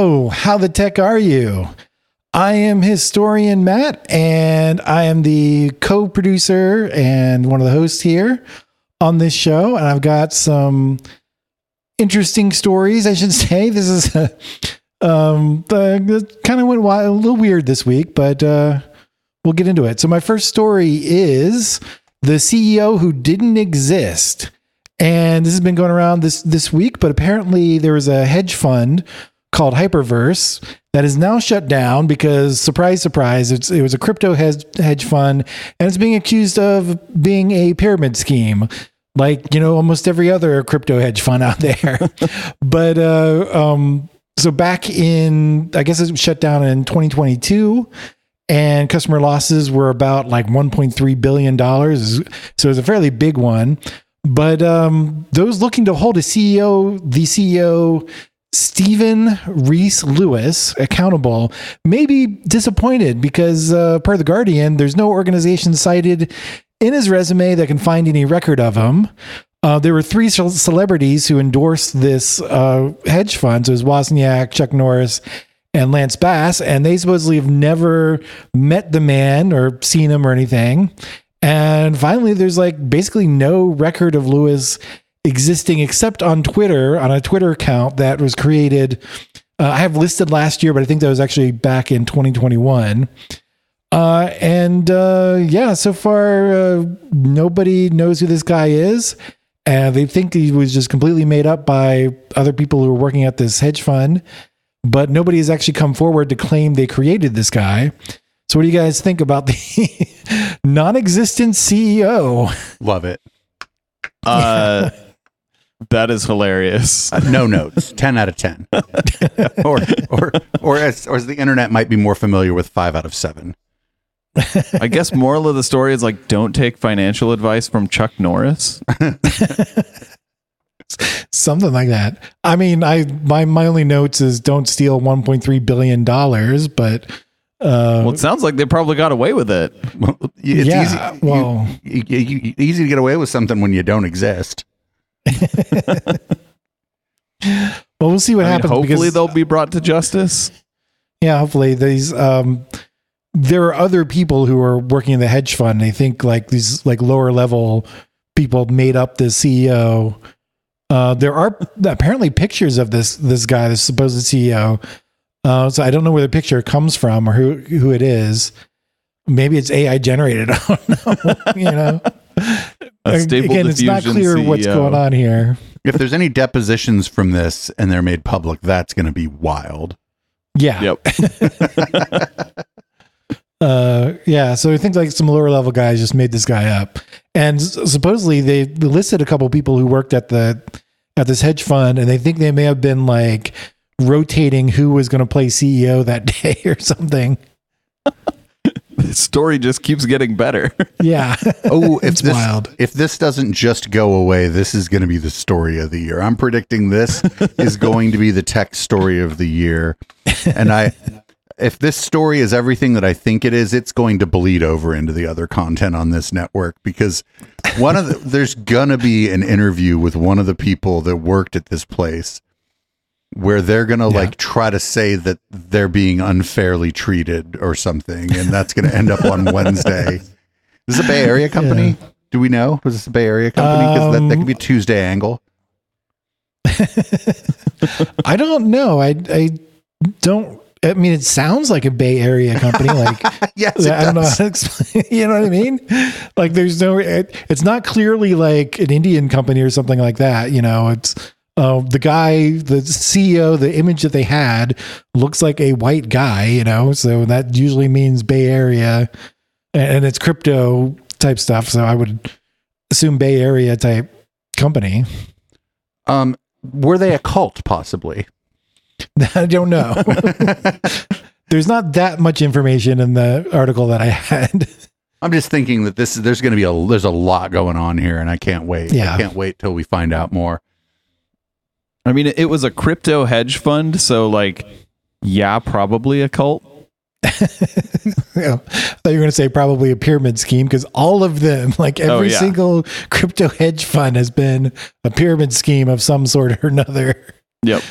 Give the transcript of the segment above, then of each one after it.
How the tech are you? I am historian Matt, and I am the co producer and one of the hosts here on this show. And I've got some interesting stories, I should say. This is uh, um, kind of went wild, a little weird this week, but uh, we'll get into it. So, my first story is the CEO who didn't exist. And this has been going around this this week, but apparently there was a hedge fund called Hyperverse that is now shut down because surprise surprise it was a crypto hedge, fund and it's being accused of being a pyramid scheme like you know almost every other crypto hedge fund out there. But uh um so back in i guess it was shut down in 2022 and customer losses were about like 1.3 billion dollars. So it was a fairly big one. But um, those looking to hold a CEO, the CEO Steven Reece Lewis accountable may be disappointed because, uh, per The Guardian, there's no organization cited in his resume that can find any record of him. Uh, there were three celebrities who endorsed this uh, hedge fund. So it was Wozniak, Chuck Norris, and Lance Bass, and they supposedly have never met the man or seen him or anything. And finally, there's like basically no record of Lewis existing except on Twitter, on a Twitter account that was created. Uh, I have listed last year, but I think that was actually back in 2021. Uh, and uh, yeah, so far, uh, nobody knows who this guy is. And they think he was just completely made up by other people who were working at this hedge fund. But nobody has actually come forward to claim they created this guy. So, what do you guys think about the non existent CEO? Love it. Uh, that is hilarious. Uh, no notes. Ten out of ten. or, or, or as, or as the internet might be more familiar with, five out of seven. I guess moral of the story is like don't take financial advice from Chuck Norris. Something like that. I mean, I my my only notes is don't steal 1.3 billion dollars, but uh, well, it sounds like they probably got away with it. Well, it's yeah, easy, well, you, you, you, easy to get away with something when you don't exist. Well, we'll see what I happens. Mean, hopefully, because, they'll be brought to justice. Yeah, hopefully these. Um, there are other people who are working in the hedge fund. I think like these like lower level people made up the CEO. Uh, there are apparently pictures of this this guy, this supposed CEO, uh, so I don't know where the picture comes from or who who it is. Maybe it's AI generated. I don't know. you know. Again, it's not clear CEO. what's going on here. If there's any depositions from this and they're made public, that's going to be wild. Yeah. Yep. uh, yeah. So I think like some lower level guys just made this guy up, and supposedly they listed a couple people who worked at the at this hedge fund, and they think they may have been like rotating who was going to play CEO that day or something. The story just keeps getting better. Yeah. oh, if it's this, wild. If this doesn't just go away, this is going to be the story of the year. I'm predicting this is going to be the tech story of the year. And I if this story is everything that I think it is, it's going to bleed over into the other content on this network because one of the, there's gonna be an interview with one of the people that worked at this place where they're going to yeah. like try to say that they're being unfairly treated or something and that's going to end up on Wednesday. This Is this a Bay Area company? Yeah. Do we know? Was this a Bay Area company? Because um, that, that could be a Tuesday angle. I don't know. I I don't. I mean, it sounds like a Bay Area company. Like, yes, I don't know how to explain. You know what I mean? Like, there's no. It, it's not clearly like an Indian company or something like that. You know, it's uh, the guy, the CEO, the image that they had looks like a white guy, you know, so that usually means Bay Area and it's crypto type stuff. So I would assume Bay Area type company. Um, were they a cult possibly? I don't know. There's not that much information in the article that I had. I'm just thinking that this there's going to be a there's a lot going on here, and I can't wait. Yeah. I can't wait till we find out more. I mean, it was a crypto hedge fund, so like, yeah, probably a cult. yeah, I thought you were going to say probably a pyramid scheme because all of them, like every oh, yeah. single crypto hedge fund, has been a pyramid scheme of some sort or another. Yep.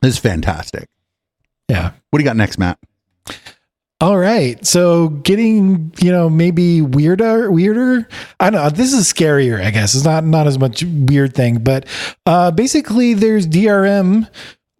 This is fantastic. Yeah. What do you got next, Matt? All right. So getting, you know, maybe weirder, weirder. I don't know. This is scarier, I guess. It's not not as much weird thing, but uh basically there's DRM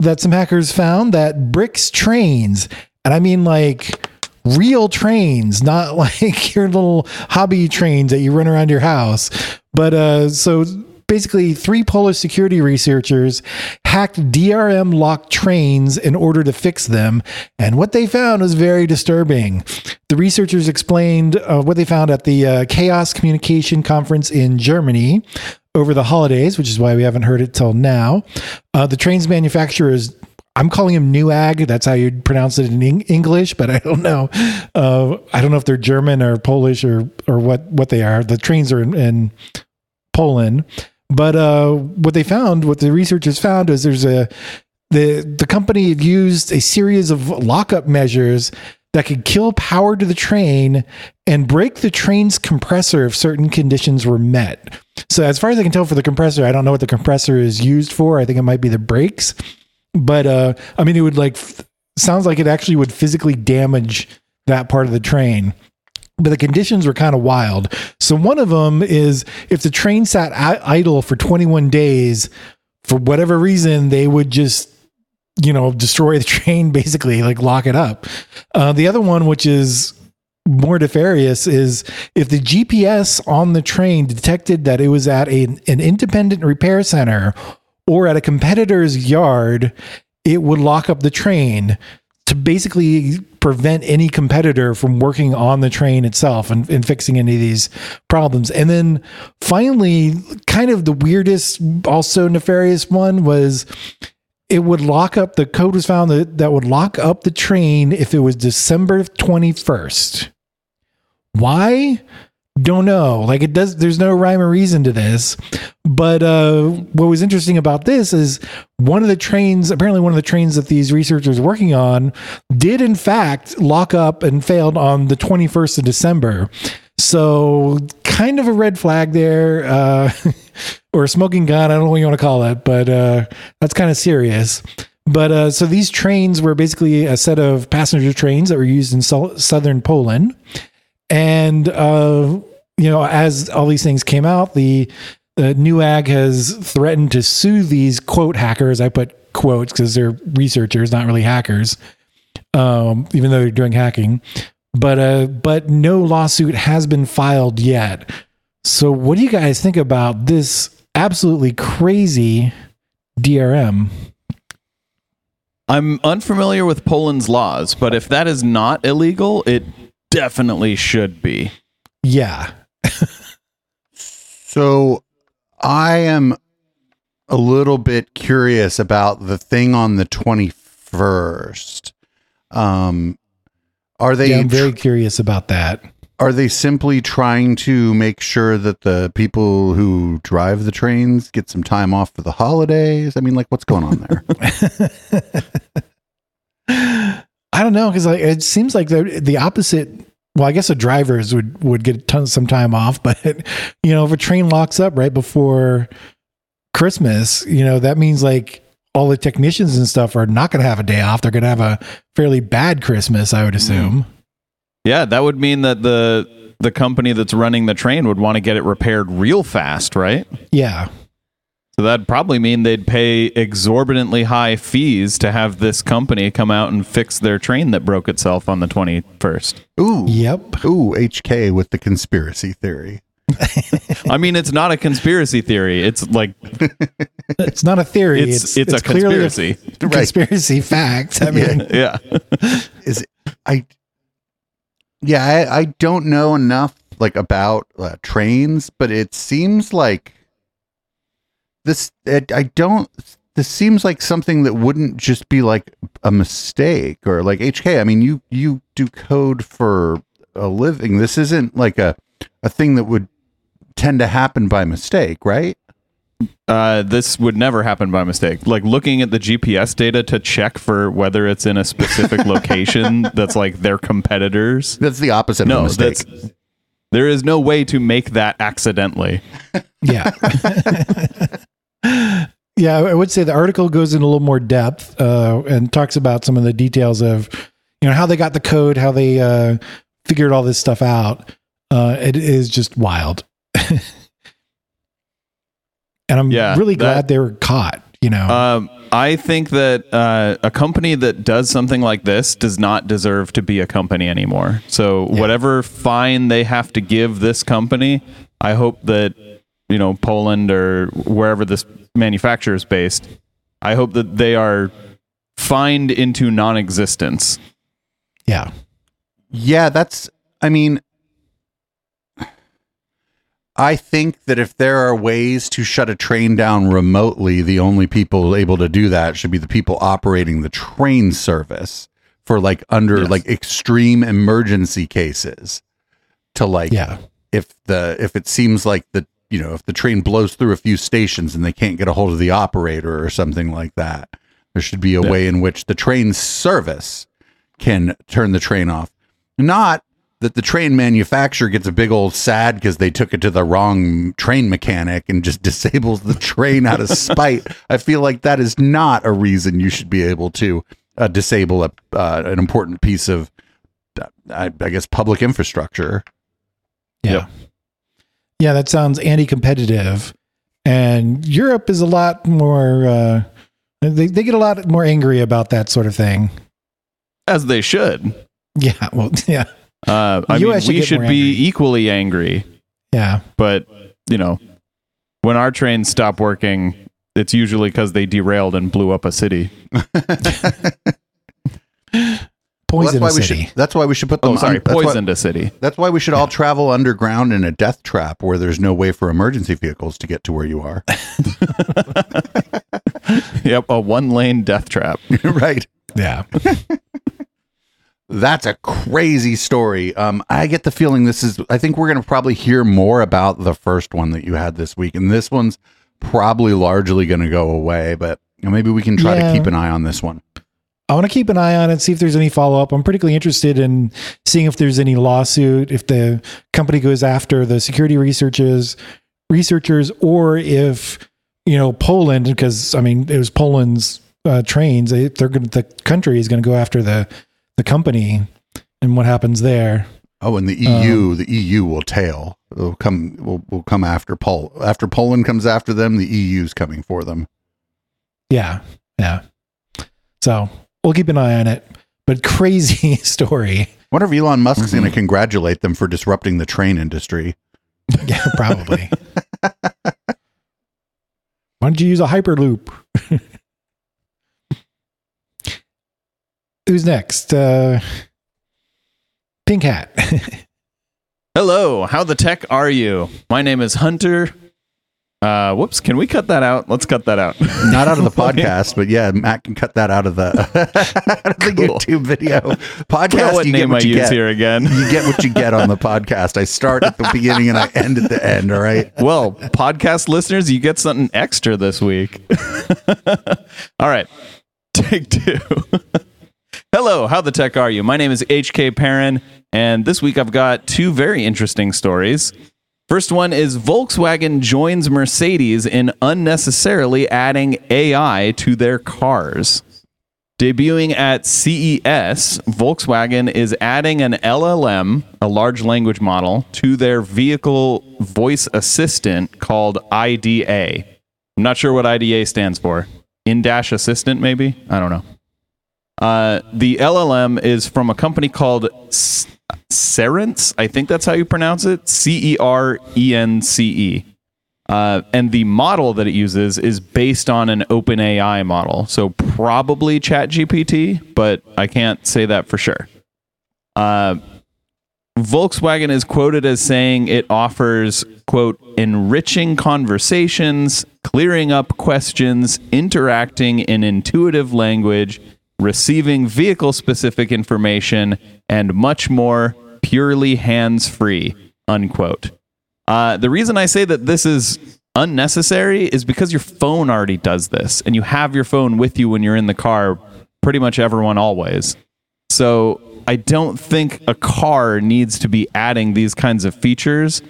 that some hackers found that bricks trains. And I mean like real trains, not like your little hobby trains that you run around your house. But uh so basically three Polish security researchers hacked DRM locked trains in order to fix them. And what they found was very disturbing. The researchers explained uh, what they found at the uh, Chaos Communication Conference in Germany over the holidays, which is why we haven't heard it till now. Uh, the train's manufacturer is I'm calling him Newag. That's how you'd pronounce it in English, but I don't know. Uh, I don't know if they're German or Polish or or what what they are. The trains are in, in Poland, but uh, what they found, what the researchers found, is there's a the the company had used a series of lockup measures that could kill power to the train and break the train's compressor if certain conditions were met. So as far as I can tell for the compressor, I don't know what the compressor is used for. I think it might be the brakes. But uh I mean it would like sounds like it actually would physically damage that part of the train. But the conditions were kind of wild. So one of them is if the train sat idle for 21 days for whatever reason they would just you know destroy the train basically like lock it up. Uh the other one which is more nefarious is if the GPS on the train detected that it was at a, an independent repair center or at a competitor's yard, it would lock up the train to basically prevent any competitor from working on the train itself and, and fixing any of these problems. And then finally, kind of the weirdest, also nefarious one was it would lock up the code was found that, that would lock up the train if it was December 21st. Why? Don't know. Like it does there's no rhyme or reason to this. But uh what was interesting about this is one of the trains, apparently one of the trains that these researchers working on did in fact lock up and failed on the 21st of December. So kind of a red flag there. Uh or a smoking gun, I don't know what you want to call it, but uh that's kind of serious. But uh, so these trains were basically a set of passenger trains that were used in so- southern Poland. And uh, you know, as all these things came out, the the Newag has threatened to sue these quote hackers. I put quotes because they're researchers, not really hackers, um, even though they're doing hacking. But uh, but no lawsuit has been filed yet. So, what do you guys think about this absolutely crazy DRM? I'm unfamiliar with Poland's laws, but if that is not illegal, it definitely should be. Yeah, So I am a little bit curious about the thing on the 21st. Um, are they yeah, I'm very curious about that. are they simply trying to make sure that the people who drive the trains get some time off for the holidays? I mean, like what's going on there? I don't know because like it seems like the the opposite. Well, I guess the drivers would would get tons some time off, but you know, if a train locks up right before Christmas, you know that means like all the technicians and stuff are not going to have a day off. They're going to have a fairly bad Christmas, I would mm-hmm. assume. Yeah, that would mean that the the company that's running the train would want to get it repaired real fast, right? Yeah, So that'd probably mean they'd pay exorbitantly high fees to have this company come out and fix their train that broke itself on the 21st. Ooh. yep. Ooh, HK with the conspiracy theory. I mean, it's not a conspiracy theory. It's like It's not a theory. it's it's, a clearly conspiracy. a conspiracy fact. I mean, yeah. is it, I yeah I, I don't know enough like about uh, trains but it seems like this it, I don't this seems like something that wouldn't just be like a mistake or like HK I mean you you do code for a living this isn't like a a thing that would tend to happen by mistake right Uh, this would never happen by mistake. Like looking at the GPS data to check for whether it's in a specific location that's like their competitors. that's the opposite of a No, mistake that's there is no way to make that accidentally. yeah. Yeah, I would say the article goes in a little more depth uh, and talks about some of the details of, you know, how they got the code, how they uh, figured all this stuff out. Uh, it is just wild, and I'm Yeah, really glad that- they were caught. You know, Um, I think that uh, a company that does something like this does not deserve to be a company anymore. So whatever fine they have to give this company, I hope that you know Poland or wherever this manufacturer is based, I hope that they are fined into non-existence. yeah, Yeah, that's. I mean, I think that if there are ways to shut a train down remotely, the only people able to do that should be the people operating the train service for like under Yes. like extreme emergency cases. To like, yeah, if the if it seems like the you know if the train blows through a few stations and they can't get a hold of the operator or something like that, there should be a Yeah. way in which the train service can turn the train off. Not that the train manufacturer gets a big old sad because they took it to the wrong train mechanic and just disables the train out of spite. I feel like that is not a reason you should be able to uh, disable a, uh, an important piece of, uh, I, I guess, public infrastructure. yeah, Yep. Yeah. That sounds anti-competitive, and Europe is a lot more. Uh, they they get a lot more angry about that sort of thing. As they should. Yeah, well, yeah, Uh, I The mean, should we should be angry. equally angry. yeah. but you know when our trains stop working it's usually because they derailed and blew up a city Well, that's why we City. should. That's why we should put them. oh sorry on- that's why- poisoned a city That's why we should all travel underground in a death trap where there's no way for emergency vehicles to get to where you are. yep a one lane death trap right. Yeah. That's a crazy story. Um, I get the feeling this is. I think we're going to probably hear more about the first one that you had this week, and this one's probably largely going to go away. But maybe we can try Yeah. to keep an eye on this one. I want to keep an eye on it, see if there's any follow up. I'm particularly interested in seeing if there's any lawsuit, if the company goes after the security researchers, researchers, or if you know Poland, because I mean it was Poland's uh, trains. They, they're going the country is going to go after the the company and what happens there. Oh, and the EU, the EU will tail. Will come. Will will come after Pol. After Poland comes after them, the EU's coming for them. Yeah, yeah. So we'll keep an eye on it. But crazy story. Wonder if Elon Musk's Mhm. going to congratulate them for disrupting the train industry. Yeah, probably. Why don't you use a hyperloop? Who's next? Uh, Pink Hat. hello how the tech are you my name is hunter uh whoops can we cut that out let's cut that out Not out of the podcast, but yeah, Matt can cut that out of the, out of the Cool. YouTube video podcast. what You get name what i you use get. here again You get what you get on the podcast. I start at the beginning and I end at the end. All right. well, podcast listeners, you get something extra this week. All right, take two. Hello, how the tech are you? My name is HK Perrin, and this week I've got two very interesting stories. First one is Volkswagen joins Mercedes in unnecessarily adding AI to their cars. Debuting at CES, Volkswagen is adding an LLM, a large language model, to their vehicle voice assistant called IDA. I'm not sure what IDA stands for. In Dash Assistant, maybe? I don't know. Uh, the LLM is from a company called Cerence. I think that's how you pronounce it. C E R E N C E. Uh, and the model that it uses is based on an OpenAI model. So probably ChatGPT, but I can't say that for sure. Uh, Volkswagen is quoted as saying it offers, quote, enriching conversations, clearing up questions, interacting in intuitive language, receiving vehicle specific information, and much more purely hands free, unquote. Uh, the reason I say that this is unnecessary is because your phone already does this, and you have your phone with you when you're in the car, pretty much everyone always. So I don't think a car needs to be adding these kinds of features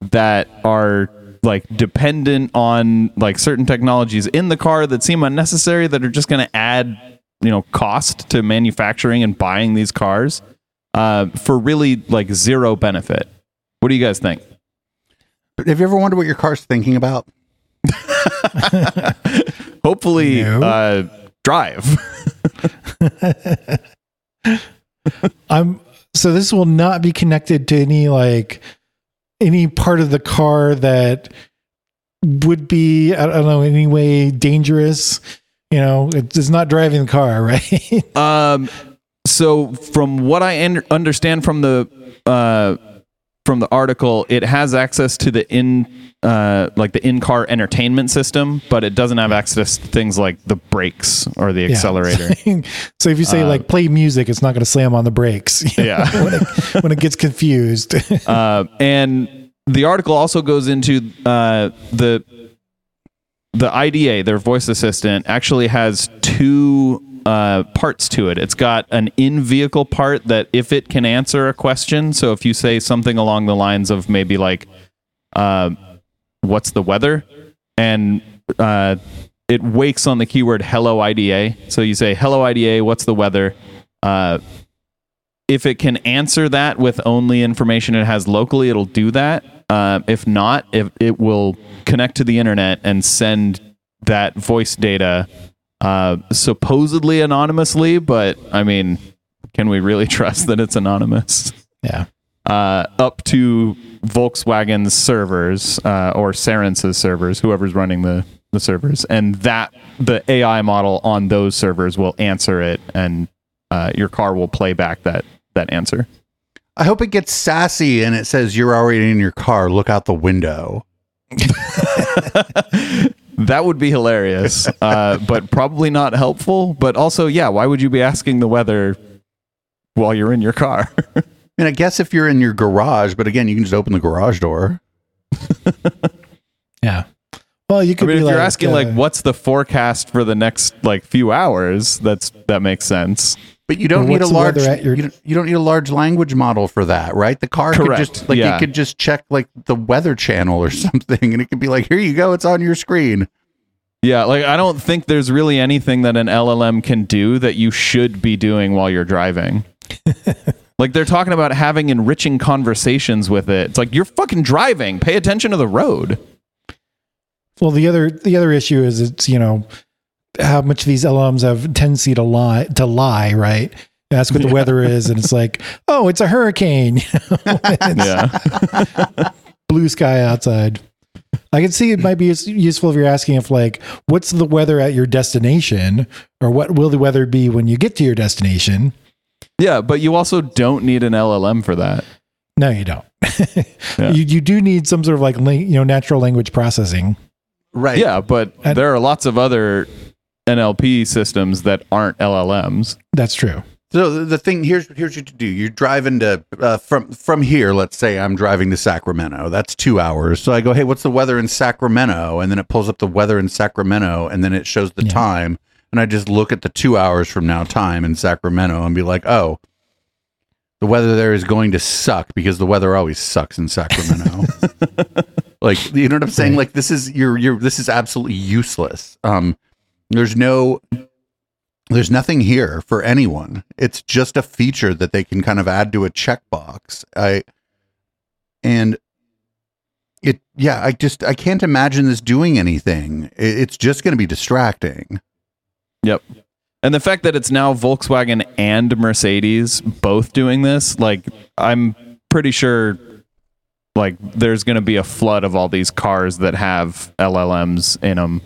that are like dependent on like certain technologies in the car that seem unnecessary that are just going to add you know cost to manufacturing and buying these cars uh, for really like zero benefit. What do you guys think? Have you ever wondered what your car's thinking about? Hopefully, No. uh, drive. I'm so this will not be connected to any like any part of the car that would be I don't know in any way dangerous. You know, it's not driving the car, right? Um, so from what I un- understand from the uh, from the article, it has access to the in uh, like the in car entertainment system, but it doesn't have access to things like the brakes or the Yeah. accelerator. so if you say Uh, like play music, it's not going to slam on the brakes. Yeah. when it, when it gets confused. uh, and the article also goes into uh, the the IDA, their voice assistant, actually has two uh, parts to it. It's got an in vehicle part that if it can answer a question, so if you say something along the lines of maybe like, uh, "What's the weather?" and uh, it wakes on the keyword "Hello IDA," so you say "Hello IDA, what's the weather?" Uh, if it can answer that with only information it has locally, it'll do that. Uh, if not, if it will connect to the internet and send that voice data uh, supposedly anonymously. But I mean, can we really trust that it's anonymous? yeah. Uh, up to Volkswagen's servers uh, or Cerence's servers, whoever's running the, the servers, and that the AI model on those servers will answer it, and uh, your car will play back that that answer. I hope it gets sassy and it says you're already in your car. Look out the window. that would be hilarious, uh, but probably not helpful. But also, yeah, why would you be asking the weather while you're in your car? I mean, I guess if you're in your garage, but again, you can just open the garage door. Yeah. Well, you I could mean, be if like, you're asking uh, like, what's the forecast for the next like few hours? That's that makes sense. But you don't need a large your- you, don't, you don't need a large language model for that, right? The car Correct. could just like Yeah. it could just check like the weather channel or something and it could be like, "Here you go, it's on your screen." Yeah, like I don't think there's really anything that an LLM can do that you should be doing while you're driving. like they're talking about having enriching conversations with it. It's like you're fucking driving. Pay attention to the road. Well, the other the other issue is it's you know how much these LLMs have tendency to lie to lie, right? Ask what the weather is, and it's like, oh, it's a hurricane. It's Yeah. blue sky outside. I can see it might be useful if you're asking if like, what's the weather at your destination, or what will the weather be when you get to your destination? yeah, but you also don't need an LLM for that. No, you don't. Yeah. You you do need some sort of like you know natural language processing. Right. Yeah, but And- there are lots of other NLP systems that aren't LLMs. That's true. So the- the thing here's here's what you do. You're driving to uh, from from here. Let's say I'm driving to Sacramento. That's two hours. So I go, hey, what's the weather in Sacramento? And then it pulls up the weather in Sacramento, and then it shows the Yeah. time. And I just look at the two hours from now time in Sacramento and be like, oh, the weather there is going to suck because the weather always sucks in Sacramento. like you know what I'm saying? Like this is you're you're this is absolutely useless. Um, there's no there's nothing here for anyone. It's just a feature that they can kind of add to a checkbox. I and it yeah, I just I can't imagine this doing anything. It's just going to be distracting. Yep. And the fact that it's now Volkswagen and Mercedes both doing this, like I'm pretty sure like there's going to be a flood of all these cars that have LLMs in them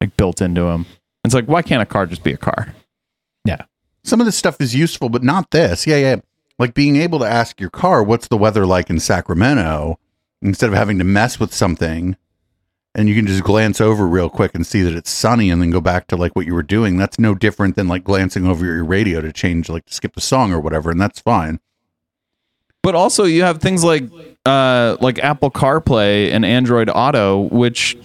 like built into them. It's like why can't a car just be a car? Yeah. Some of this stuff is useful, but not this. Yeah, yeah. Like being able to ask your car, what's the weather like in Sacramento, instead of having to mess with something and you can just glance over real quick and see that it's sunny and then go back to like what you were doing. That's no different than like glancing over your radio to change, like to skip a song or whatever. And that's fine. But also you have things like uh like Apple CarPlay and Android Auto which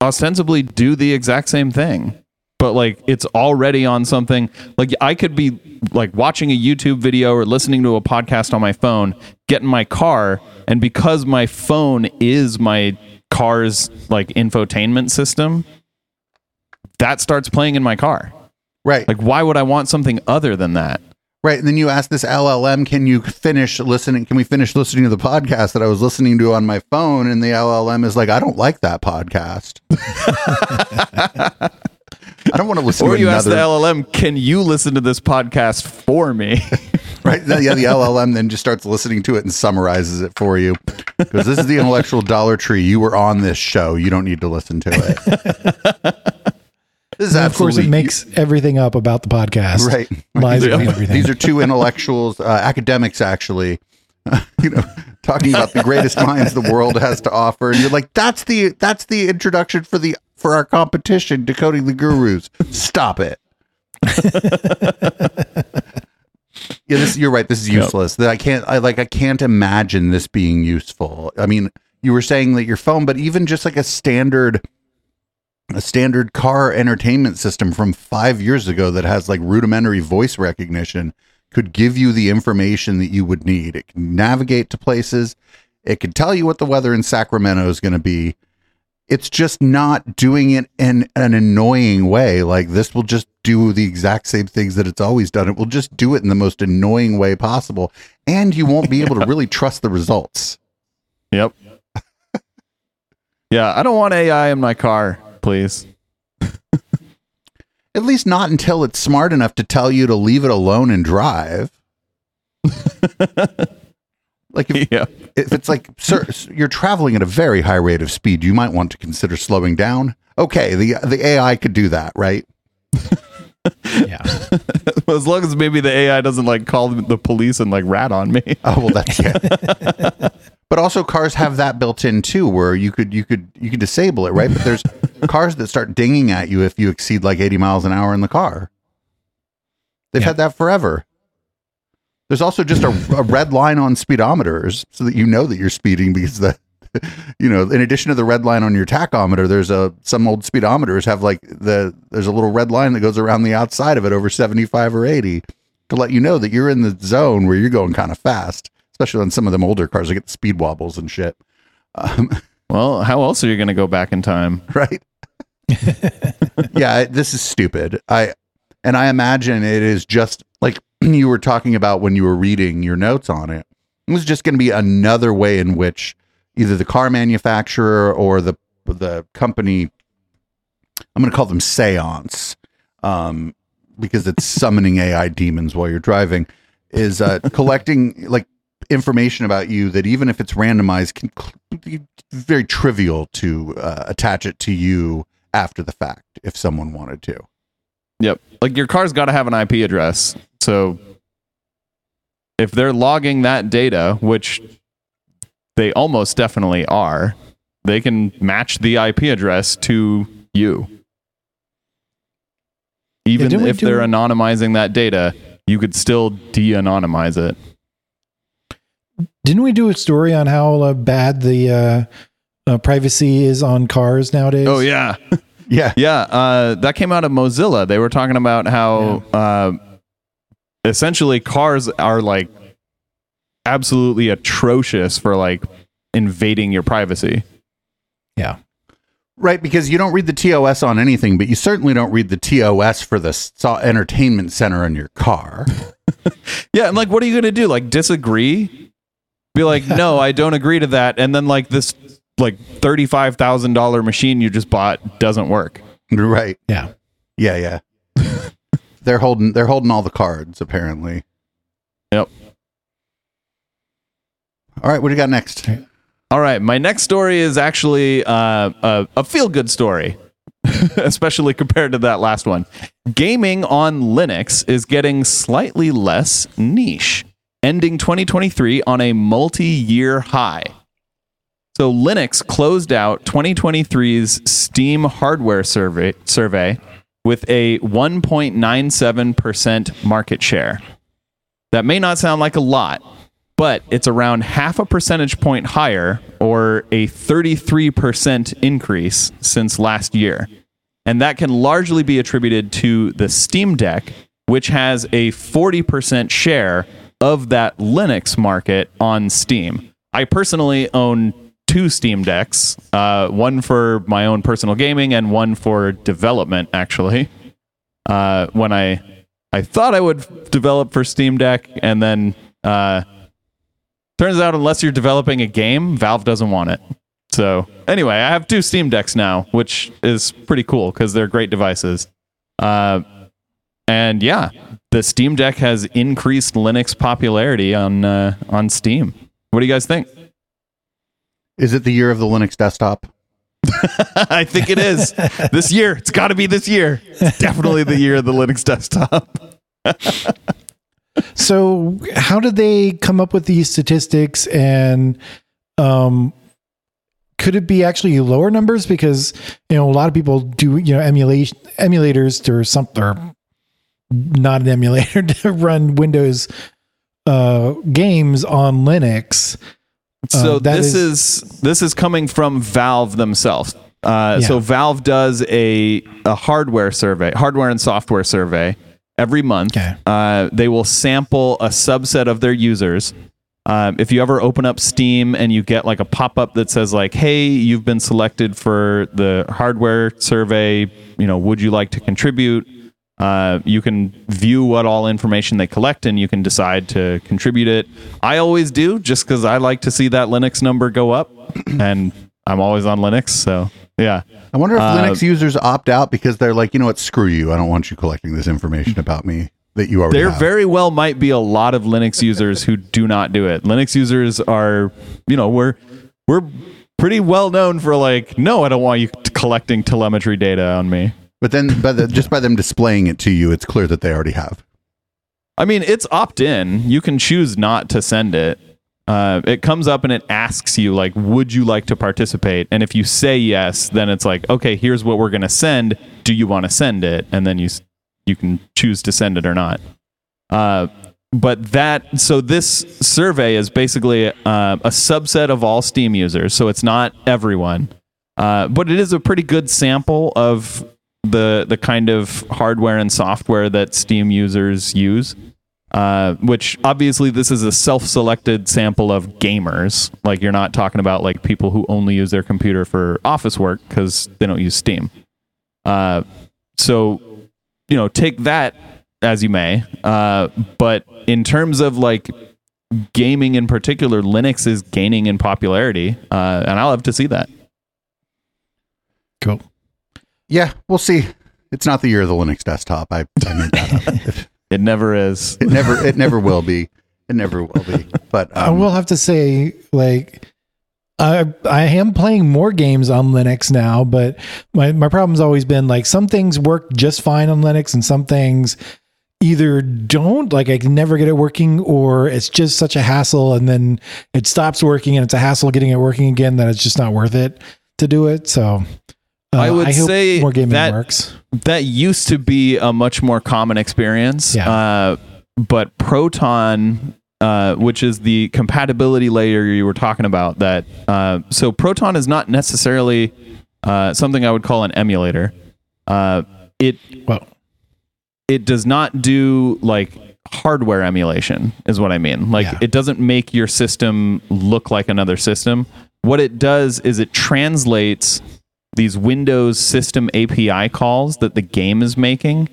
ostensibly do the exact same thing. But like it's already on something like I could be like watching a YouTube video or listening to a podcast on my phone, get in my car, and because my phone is my car's like infotainment system, that starts playing in my car. Right. Like, why would I want something other than that? Right. And then you ask this LLM, can you finish listening? Can we finish listening to the podcast that I was listening to on my phone? And the LLM is like, I don't like that podcast. I don't want to listen Or to you ask the LLM, can you listen to this podcast for me? right. Yeah. The LLM then just starts listening to it and summarizes it for you. Because this is the intellectual Dollar Tree. You were on this show. You don't need to listen to it. This is And of course, it makes everything up about the podcast. right. Lies These are- everything. These are two intellectuals, uh, academics, actually. you know, talking about the greatest minds the world has to offer, and you're like, "That's the that's the introduction for the for our competition, decoding the gurus." Stop it. yeah, this you're right. This is useless. That I can't. I like. I can't imagine this being useful. I mean, you were saying that your phone, but even just like a standard a standard car entertainment system from five years ago that has like rudimentary voice recognition could give you the information that you would need. It can navigate to places. It can tell you what the weather in Sacramento is going to be. It's just not doing it in an annoying way. Like this will just do the exact same things that it's always done. It will just do it in the most annoying way possible. And you won't be able to really trust the results. yep. yeah, I don't want AI in my car, please. At least not until it's smart enough to tell you to leave it alone and drive. like if, yeah. if it's like sir, you're traveling at a very high rate of speed, you might want to consider slowing down. Okay, the the AI could do that, right? Yeah. as long as maybe the AI doesn't like call the police and like rat on me. Oh well, that's yeah. But also, cars have that built in too, where you could you could you could disable it, right? But there's cars that start dinging at you if you exceed like 80 miles an hour in the car. They've Yeah. had that forever. There's also just a, a red line on speedometers so that you know that you're speeding because the you know, in addition to the red line on your tachometer, there's a some old speedometers have like the there's a little red line that goes around the outside of it over 75 or 80 to let you know that you're in the zone where you're going kind of fast, especially on some of them older cars that get the speed wobbles and shit. Um, Well, how else are you going to go back in time? right? yeah, this is stupid. I and I imagine it is just like you were talking about when you were reading your notes on it. It was just going to be another way in which either the car manufacturer or the the company I'm going to call them seance um, because it's summoning AI demons while you're driving is uh, collecting like information about you that even if it's randomized can be very trivial to uh, attach it to you after the fact if someone wanted to. Yep. Like your car's got to have an IP address. So if they're logging that data, which they almost definitely are, they can match the IP address to you. Even didn't if they're anonymizing that data, you could still de anonymize it. Didn't we do a story on how uh, bad the uh, uh, privacy is on cars nowadays? Oh, yeah. Yeah. Yeah, uh, that came out of Mozilla. They were talking about how uh, essentially cars are like absolutely atrocious for like invading your privacy. Yeah. Right, because you don't read the TOS on anything, but you certainly don't read the TOS for the so- entertainment center in your car. Yeah, and like, what are you gonna do? Like, disagree? Be like, no, I don't agree to that. And then like this like thirty five thousand dollar machine you just bought doesn't work. right. Yeah. Yeah, yeah. they're holding they're holding all the cards apparently. Yep. All right, what do you got next? All right, my next story is actually uh, a, a feel good story, especially compared to that last one. Gaming on Linux is getting slightly less niche, ending 2023 on a multi year high. So, Linux closed out 2023's Steam hardware survey, survey with a 1.97% market share. That may not sound like a lot, but it's around half a percentage point higher or a 33% increase since last year. And that can largely be attributed to the Steam Deck, which has a 40% share of that Linux market on Steam. I personally own two Steam Decks, uh, one for my own personal gaming and one for development. Actually, uh, when I I thought I would develop for Steam Deck, and then uh, turns out unless you're developing a game, Valve doesn't want it. So anyway, I have two Steam Decks now, which is pretty cool because they're great devices. Uh, and yeah, the Steam Deck has increased Linux popularity on uh, on Steam. What do you guys think? Is it the year of the Linux desktop? I think it is this year. It's got to be this year. It's definitely the year of the Linux desktop. So, how did they come up with these statistics? And um, could it be actually lower numbers? Because you know a lot of people do you know emulation emulators or something, or not an emulator to run Windows uh, games on Linux. So Uh, this is- is, this is coming from Valve themselves. Uh, Yeah. So Valve does a a hardware survey, hardware and software survey every month. Okay. Uh, they will sample a subset of their users. Um, if you ever open up Steam and you get like a pop up that says like, "Hey, you've been selected for the hardware survey. You know, would you like to contribute?" Uh, you can view what all information they collect and you can decide to contribute it. I always do just because I like to see that Linux number go up, and I'm always on Linux. So yeah, I wonder if Uh, Linux users opt out because they're like, you know what, screw you. I don't want you collecting this information about me that you already there have. very well might be a lot of Linux users who do not do it. Linux users are, you know, we're we're pretty well known for like, no, I don't want you collecting telemetry data on me. But then, by the, just by them displaying it to you, it's clear that they already have. I mean, it's opt in. You can choose not to send it. Uh, it comes up and it asks you like, would you like to participate? And if you say yes, then it's like, okay, here's what we're gonna send. Do you want to send it? And then you you can choose to send it or not. Uh, but that so this survey is basically uh, a subset of all Steam users, so it's not everyone, uh, but it is a pretty good sample of the the kind of hardware and software that Steam users use. Uh, which obviously this is a self-selected sample of gamers. Like you're not talking about like people who only use their computer for office work because they don't use Steam. Uh, so you know, take that as you may. Uh, but in terms of like gaming in particular, Linux is gaining in popularity, uh, and I love to see that. Cool. Yeah, we'll see. It's not the year of the Linux desktop. I, I made that up. It never is. It never, it never will be. It never will be. But I um, will have to say, like, I I am playing more games on Linux now, but my my problem's always been like some things work just fine on Linux, and some things either don't. Like I can never get it working, or it's just such a hassle, and then it stops working, and it's a hassle getting it working again. That it's just not worth it to do it. So. Uh, I would hope say more gaming that- works. That used to be a much more common experience. Yeah. Uh, but Proton, uh, which is the compatibility layer you were talking about, that uh, so Proton is not necessarily uh, something I would call an emulator. Uh, it Well, it does not do like hardware emulation is what i mean like Yeah. it doesn't make your system look like another system what it does is it translates these windows system api calls that the game is making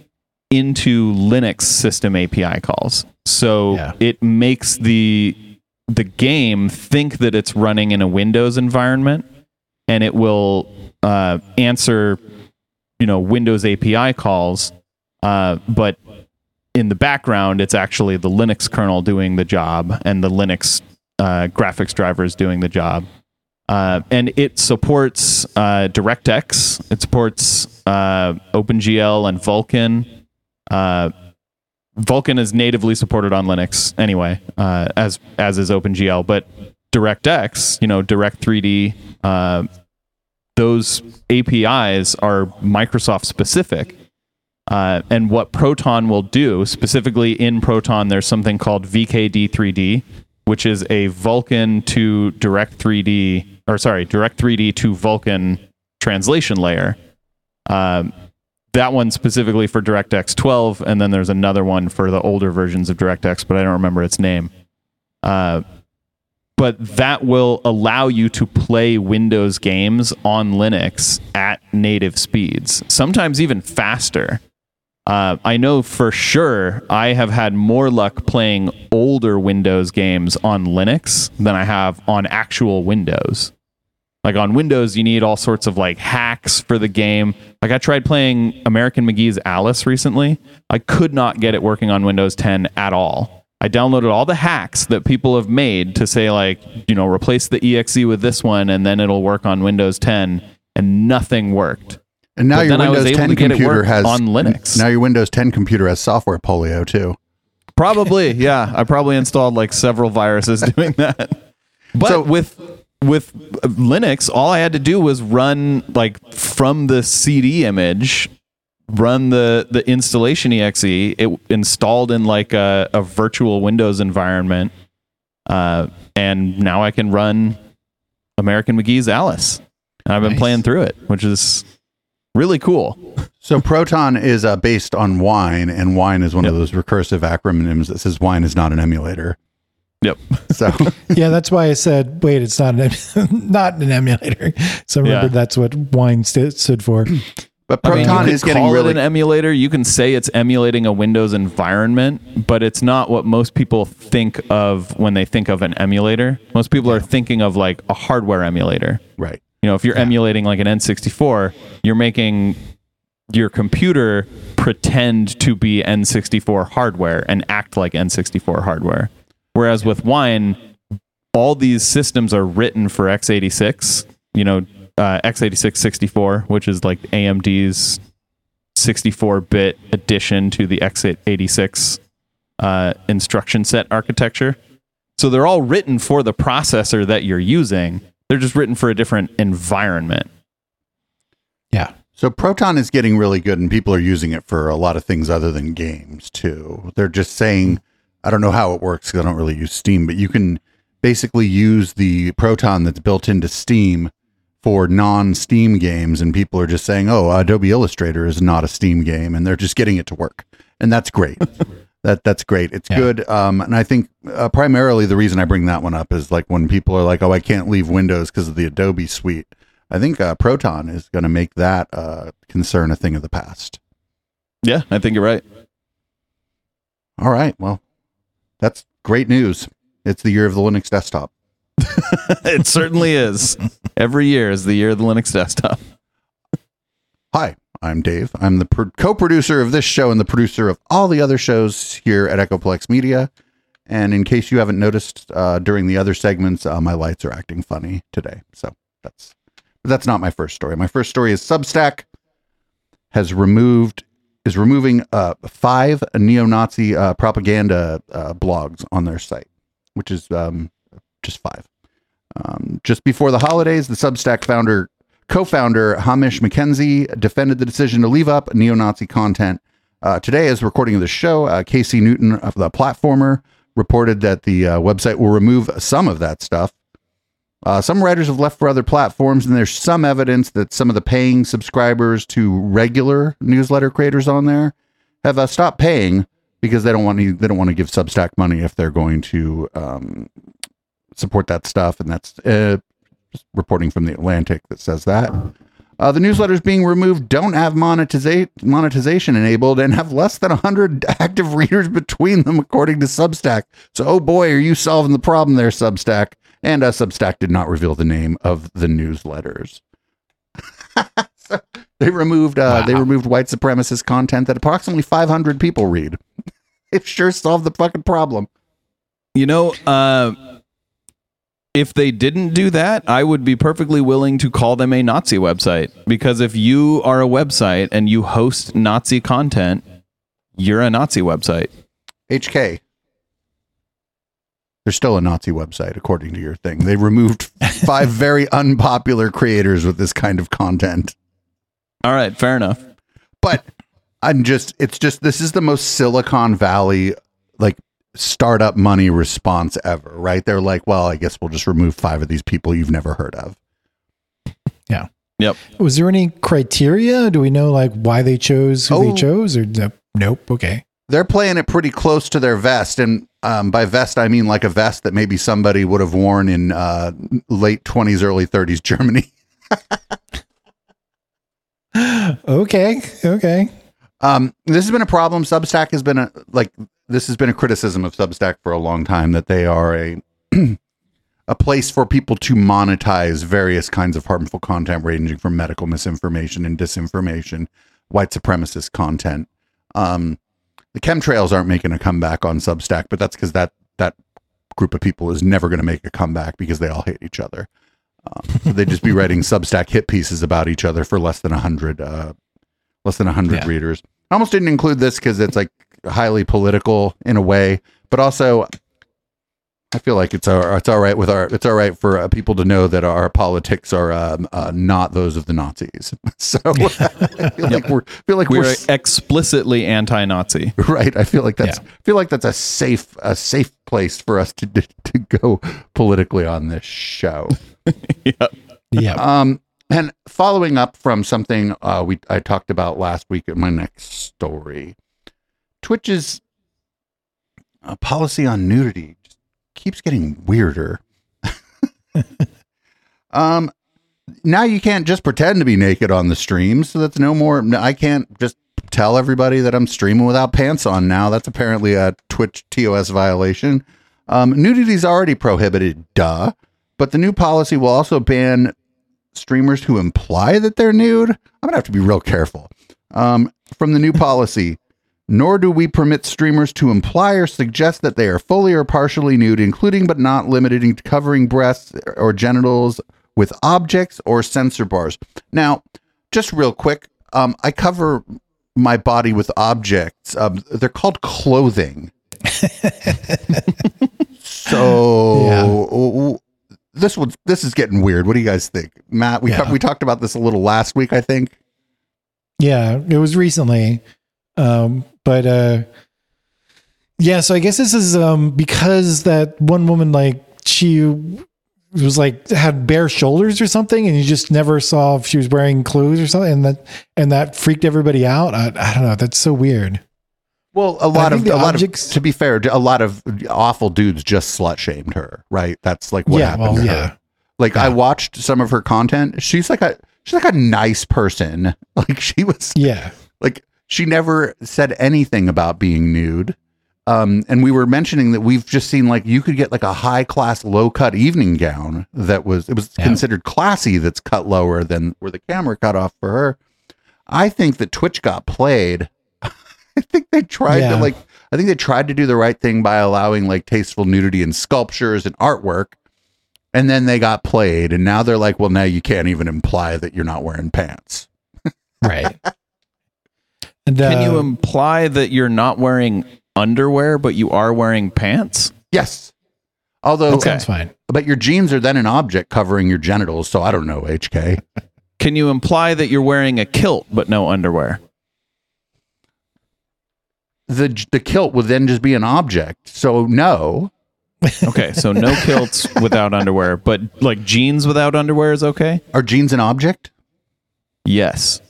into linux system api calls so Yeah. it makes the the game think that it's running in a windows environment and it will uh, answer you know windows api calls uh, but in the background, it's actually the Linux kernel doing the job and the Linux uh, graphics drivers doing the job. Uh, and it supports uh, DirectX. It supports uh, OpenGL and Vulkan. Uh, Vulkan is natively supported on Linux anyway, uh, as as is OpenGL. But DirectX, you know, Direct 3D, uh, those APIs are Microsoft specific. And what Proton will do, specifically in Proton, there's something called VKD3D, which is a Vulkan to Direct 3D, or sorry, Direct 3D to Vulkan translation layer. Um, that one specifically for DirectX 12, and then there's another one for the older versions of DirectX, but I don't remember its name. Uh, but that will allow you to play Windows games on Linux at native speeds, sometimes even faster. Uh, I know for sure I have had more luck playing older Windows games on Linux than I have on actual Windows. Like on Windows, you need all sorts of like hacks for the game. Like I tried playing American McGee's Alice recently. I could not get it working on Windows 10 at all. I downloaded all the hacks that people have made to say like, you know, replace the exe with this one and then it'll work on Windows 10 and nothing worked. And now But your then I was Windows 10 to get it computer has on Linux. Now your Windows 10 computer has software polio too. Probably, yeah. I probably installed like several viruses doing that. But So- with with Linux, all I had to do was run like from the CD image, run the the installation exe. It installed in like a, a virtual Windows environment, uh, and now I can run American McGee's Alice. And I've been Nice. playing through it, which is really cool. So Proton is uh, based on Wine, and Wine is one of those recursive acronyms that says Wine is not an emulator. Yep. So yeah, that's why I said, wait, it's not an em- not an emulator. So remember Yeah. that's what wine st- stood for. but I mean, Proton you is could getting call really it an emulator. You can say it's emulating a Windows environment, but it's not what most people think of when they think of an emulator. Most people are thinking of like a hardware emulator. right. You know, if you're emulating like an N64, you're making your computer pretend to be N64 hardware and act like N64 hardware. Whereas with Wine, all these systems are written for x86, you know, uh, x86 64, which is like AMD's 64 bit addition to the x86 uh, instruction set architecture. So they're all written for the processor that you're using. They're just written for a different environment. Yeah. So Proton is getting really good, and people are using it for a lot of things other than games too. They're just saying, I don't know how it works because I don't really use Steam, but you can basically use the Proton that's built into Steam for non-Steam games, and people are just saying, "Oh, Adobe Illustrator is not a Steam game," and they're just getting it to work, and that's great. that that's great. It's Yeah. good, um, and I think uh, primarily the reason I bring that one up is like when people are like, "Oh, I can't leave Windows because of the Adobe suite." I think uh, Proton is going to make that uh, concern a thing of the past. Yeah, I think you're right. All right, well, that's great news. It's the year of the Linux desktop. it certainly is. Every year is the year of the Linux desktop. Hi, I'm Dave. I'm the pro- co-producer of this show and the producer of all the other shows here at Echoplex Media. And in case you haven't noticed uh, during the other segments, uh, my lights are acting funny today. So that's that's not my first story. My first story is Substack has removed is removing uh, five neo-Nazi uh, propaganda uh, blogs on their site, which is um, just five. Um, just before the holidays, the Substack founder co-founder Hamish McKenzie defended the decision to leave up neo-Nazi content. Uh, today, as recording of the show, uh, Casey Newton of the platformer reported that the uh, website will remove some of that stuff. Uh, some writers have left for other platforms, and there's some evidence that some of the paying subscribers to regular newsletter creators on there have uh, stopped paying because they don't want to. They don't want to give Substack money if they're going to um, support that stuff, and that's uh, reporting from the Atlantic that says that. Uh, the newsletters being removed don't have monetiza- monetization enabled and have less than 100 active readers between them, according to Substack. So, oh boy, are you solving the problem there, Substack? And uh, Substack did not reveal the name of the newsletters. so they removed uh, they removed white supremacist content that approximately 500 people read. It sure solved the fucking problem. You know, uh, if they didn't do that, I would be perfectly willing to call them a Nazi website. Because if you are a website and you host Nazi content, you're a Nazi website. HK. They're still a Nazi website, according to your thing. They removed five very unpopular creators with this kind of content. All right, fair enough. But I'm just, it's just, this is the most Silicon Valley, like, startup money response ever, right? They're like, well, I guess we'll just remove five of these people you've never heard of. Yeah. Yep. Was there any criteria? Do we know like why they chose who Oh. they chose or no, nope? Okay. They're playing it pretty close to their vest. And um, by vest, I mean like a vest that maybe somebody would have worn in uh, late 20s, early 30s Germany. okay, okay. Um, this has been a problem. Substack has been a like this has been a criticism of Substack for a long time that they are a a place for people to monetize various kinds of harmful content, ranging from medical misinformation and disinformation, white supremacist content. Um, the chemtrails aren't making a comeback on Substack, but that's because that that group of people is never going to make a comeback because they all hate each other. Um, so they'd just be writing Substack hit pieces about each other for less than a hundred, uh, less than a hundred Yeah. readers. I almost didn't include this because it's like highly political in a way, but also I feel like it's all, it's all right with our it's all right for uh, people to know that our politics are um, uh, not those of the Nazis. So I feel like we're feel like we're, We're s- explicitly anti-Nazi. right. I feel like that's feel like that's a safe a safe place for us to to go politically on this show. Yep. Yeah. Um, and following up from something uh, we I talked about last week in my next story, Twitch's uh, policy on nudity just keeps getting weirder. um, now you can't just pretend to be naked on the stream, so that's no more. I can't just tell everybody that I'm streaming without pants on now. That's apparently a Twitch TOS violation. Um, nudity is already prohibited, duh. But the new policy will also ban streamers who imply that they're nude. I'm gonna have to be real careful. Um, from the new policy, nor do we permit streamers to imply or suggest that they are fully or partially nude, including but not limited to covering breasts or genitals with objects or censor bars. Now, just real quick, um, I cover my body with objects. Um, they're called clothing. so Yeah. this was this is getting weird. What do you guys think, Matt? We Yeah. we talked about this a little last week, I think. Yeah, it was recently. Um, but uh yeah, so I guess this is um because that one woman like she was like had bare shoulders or something and you just never saw if she was wearing clothes or something and that and that freaked everybody out. I, I don't know, that's so weird. Well, a lot of a lot of to be fair, a lot of awful dudes just slut shamed her, right? That's like what yeah, happened well, to yeah. her. Like I watched some of her content. She's like a she's like a nice person. Like she was Yeah. like she never said anything about being nude. Um, and we were mentioning that we've just seen like you could get like a high class low cut evening gown that was it was Yeah. considered classy that's cut lower than where the camera cut off for her. I think that Twitch got played. I think they tried Yeah. to like I think they tried to do the right thing by allowing like tasteful nudity in sculptures and artwork. And then they got played and now they're like, well, now you can't even imply that you're not wearing pants. Right. And, Can you uh, imply that you're not wearing underwear, but you are wearing pants? Yes. Although that sounds fine. But your jeans are then an object covering your genitals, so I don't know, HK. Can you imply that you're wearing a kilt but no underwear? The the kilt would then just be an object. So no. Okay, so no kilts without underwear, but like jeans without underwear is okay? Are jeans an object? Yes.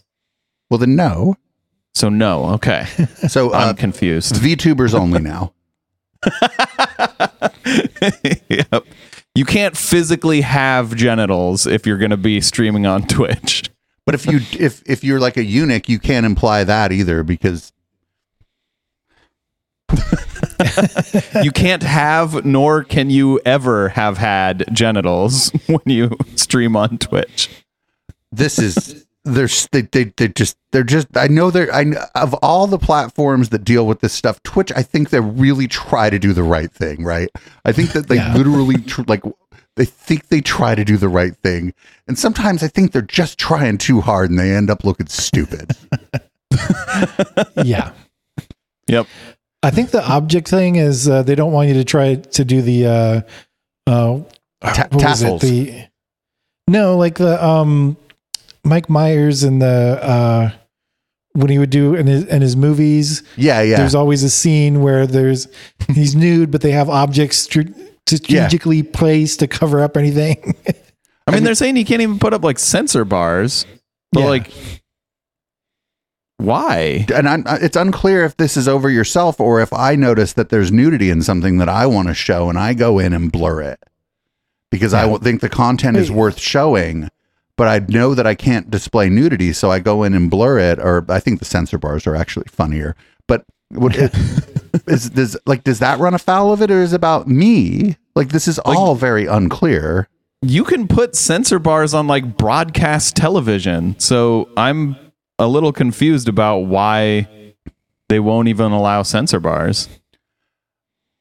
Well then no. So no, okay. So uh, I'm confused. VTubers only now. yep. You can't physically have genitals if you're going to be streaming on Twitch. But if you if if you're like a eunuch, you can't imply that either because You can't have nor can you ever have had genitals when you stream on Twitch. this is there's they, they they just they're just I know they're I kn- of all the platforms that deal with this stuff, Twitch I think they really try to do the right thing, right? I think that they Yeah. literally tr- like they think they try to do the right thing, and sometimes I think they're just trying too hard and they end up looking stupid. Yeah. Yep. I think the object thing is uh, they don't want you to try to do the uh uh Ta- what was it? tassels. The no, like the um Mike Myers and the uh when he would do in his in his movies, yeah, yeah. there's always a scene where there's he's nude, but they have objects str- strategically placed to cover up anything. I mean, they're saying you can't even put up like censor bars, but Yeah. like, Why? and I'm, uh, it's unclear if this is over yourself or if I notice that there's nudity in something that I want to show and I go in and blur it because I Yeah. w- think the content is worth showing, but I know that I can't display nudity, so I go in and blur it. Or I think the censor bars are actually funnier. But what is does like does that run afoul of it, or is it about me? Like this is all very unclear. You can put censor bars on like broadcast television. So I'm a little confused about why they won't even allow censor bars.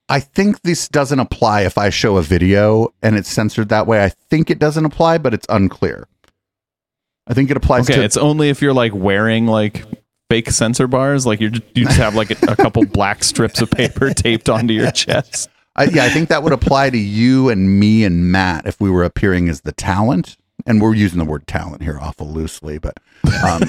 I think this doesn't apply if I show a video and it's censored that way. I think it doesn't apply, but it's unclear. I think it applies Okay, to it's only if you're like wearing like fake censor bars, like just, you just have like a, a couple black strips of paper taped onto your chest. I, yeah, I think that would apply to you and me and Matt if we were appearing as the talent. And we're using the word talent here awful loosely, but um,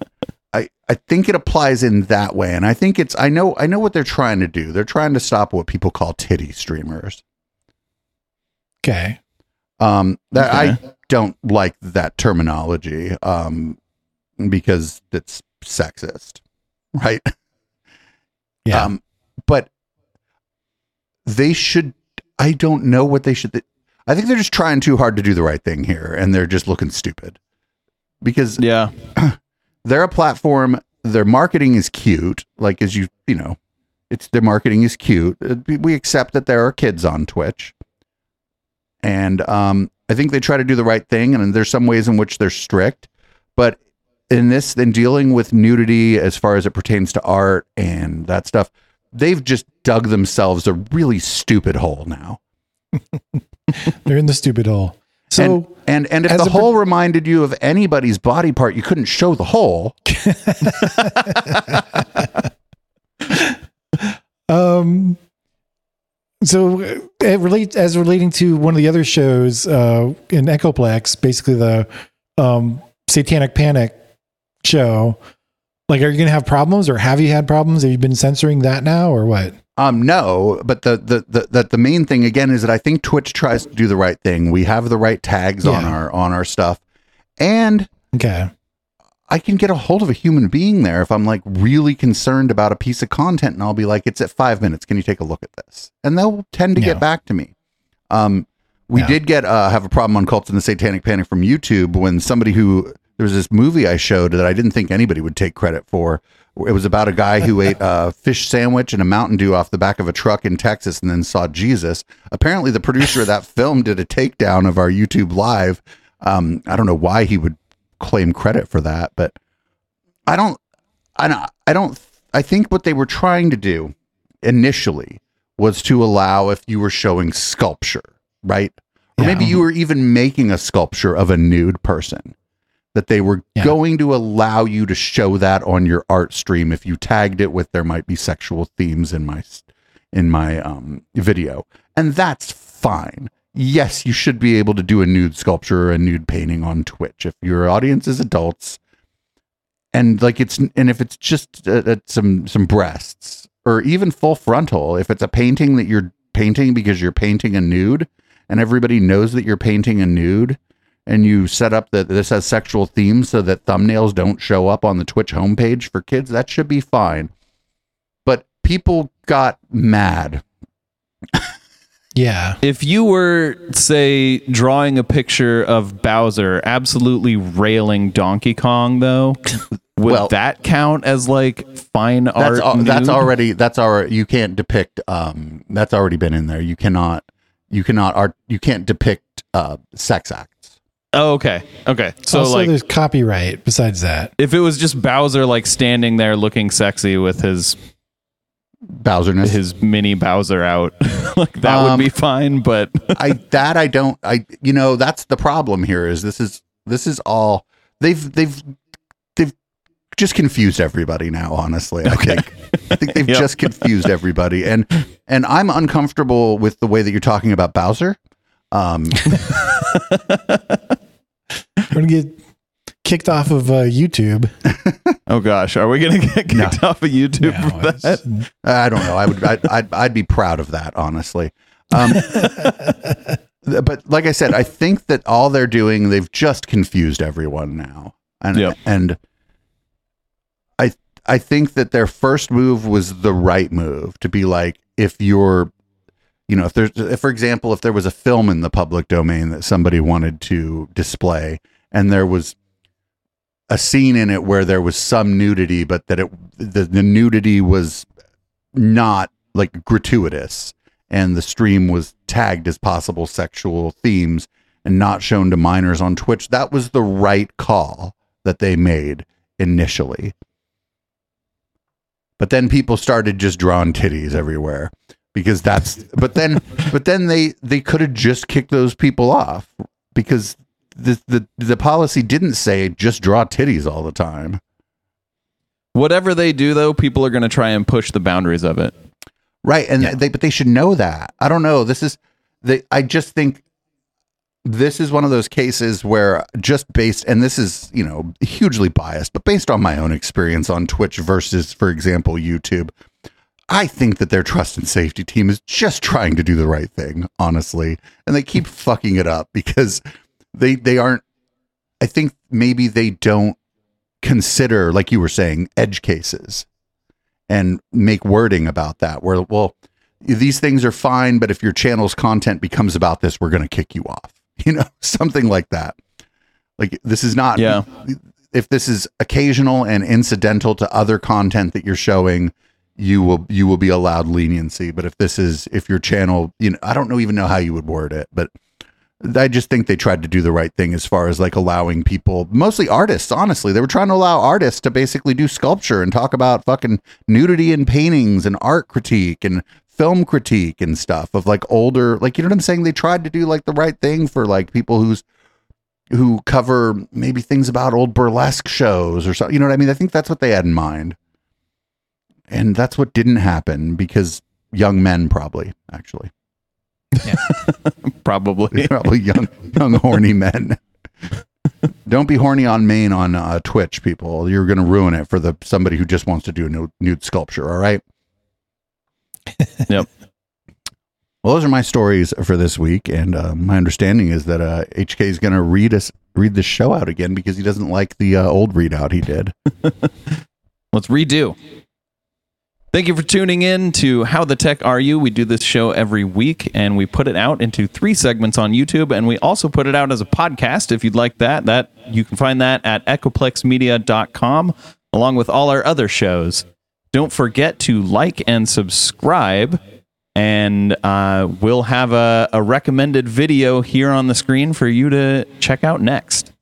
I I think it applies in that way. And I think it's I know I know what they're trying to do. They're trying to stop what people call titty streamers. Okay. Um, that I Okay. Don't like that terminology um, because it's sexist, right? Yeah. Um, but they should. I don't know what they should. I think they're just trying too hard to do the right thing here, and they're just looking stupid because Yeah. they're a platform. Their marketing is cute, like as you you know, it's their marketing is cute. Uh, We accept that there are kids on Twitch, and um, I think they try to do the right thing. And there's some ways in which they're strict, but in this, in dealing with nudity as far as it pertains to art and that stuff, they've just dug themselves a really stupid hole now. They're in the stupid hole. So And and if the hole reminded you of anybody's body part, you couldn't show the hole. so uh, it relates as relating to one of the other shows uh, in Echoplex, basically the um, Satanic Panic show. Like, are you going to have problems, or have you had problems? Have you been censoring that now, or what? Um, no, but the the the the, the main thing again is that I think Twitch tries to do the right thing. We have the right tags on our on our stuff, and Okay, I can get a hold of a human being there if I'm like really concerned about a piece of content, and I'll be like, "It's at five minutes. Can you take a look at this?" And they'll tend to Yeah. get back to me. Um, we Yeah. did get uh, have a problem on Cults and the Satanic Panic from YouTube when somebody who there was this movie I showed that I didn't think anybody would take credit for. It was about a guy who ate a fish sandwich and a Mountain Dew off the back of a truck in Texas and then saw Jesus. Apparently, the producer of that film did a takedown of our YouTube live. Um, I don't know why he would claim credit for that, but I don't, I don't, I don't, I think what they were trying to do initially was to allow if you were showing sculpture, right? Or maybe you were even making a sculpture of a nude person that they were Yeah. going to allow you to show that on your art stream if you tagged it with there might be sexual themes in my in my um video and that's fine yes you should be able to do a nude sculpture or a nude painting on twitch if your audience is adults and like it's and if it's just uh, uh, some some breasts or even full frontal if it's a painting that you're painting because you're painting a nude and everybody knows that you're painting a nude and you set up that this has sexual themes so that thumbnails don't show up on the Twitch homepage for kids, that should be fine. But people got mad. yeah, If you were, say, drawing a picture of Bowser absolutely railing Donkey Kong, though, would Well- that count as like fine That's art? al- that's already that's already you can't depict um that's already been in there. You cannot you cannot art you can't depict uh sex acts. Oh, okay. Okay. So, also, like, there's copyright. Besides that, if it was just Bowser, like, standing there looking sexy with his Bowserness. his mini Bowser out, like, that would Um, be fine. But I that I don't I you know that's the problem here is this is this is all they've they've they've just confused everybody now honestly I think I think they've Yep. just confused everybody and and I'm uncomfortable with the way that you're talking about Bowser um we're gonna get kicked off of uh, YouTube. oh gosh, are we gonna get kicked No. off of YouTube No, for that? I don't know I would I'd, I'd I'd be proud of that honestly um but like I said I think that all they're doing they've just confused everyone now and Yep. and I I think that their first move was the right move to be like, if you're, you know, if there's, if, for example, if there was a film in the public domain that somebody wanted to display and there was a scene in it where there was some nudity, but that it, the, the nudity was not like gratuitous and the stream was tagged as possible sexual themes and not shown to minors on Twitch, that was the right call that they made initially. But then people started just drawing titties everywhere because that's but then but then they they could have just kicked those people off because the the the policy didn't say just draw titties all the time. Whatever they do, though, people are going to try and push the boundaries of it. Right, and Yeah. they but they should know that. I don't know. This is they. I just think this is one of those cases where just based and this is you know hugely biased, but based on my own experience on Twitch versus, for example, YouTube. I think that their trust and safety team is just trying to do the right thing, honestly, and they keep fucking it up because they they aren't. I think maybe they don't consider, like you were saying, edge cases and make wording about that where well these things are fine but if your channel's content becomes about this we're going to kick you off you know something like that like this is not Yeah. if this is occasional and incidental to other content that you're showing you will you will be allowed leniency but if this is if your channel you know i don't know even know how you would word it but I just think they tried to do the right thing as far as like allowing people, mostly artists, honestly. They were trying to allow artists to basically do sculpture and talk about fucking nudity in paintings and art critique and film critique and stuff of like older, like, you know what I'm saying? They tried to do like the right thing for like people who's, who cover maybe things about old burlesque shows or something. You know what I mean? I think that's what they had in mind. And that's what didn't happen because young men probably, actually. Probably. probably young, young horny men. Don't be horny on Maine on uh, Twitch, people. You're going to ruin it for the somebody who just wants to do a nude, nude sculpture. All right. Yep. Well, those are my stories for this week, and uh, my understanding is that uh, HK is going to read us read the show out again because he doesn't like the uh, old readout he did. Let's redo. Thank you for tuning in to How the Tech Are You? We do this show every week and we put it out into three segments on YouTube and we also put it out as a podcast if you'd like that. That you can find that at echoplexmedia.com along with all our other shows. Don't forget to like and subscribe and uh, we'll have a, a recommended video here on the screen for you to check out next.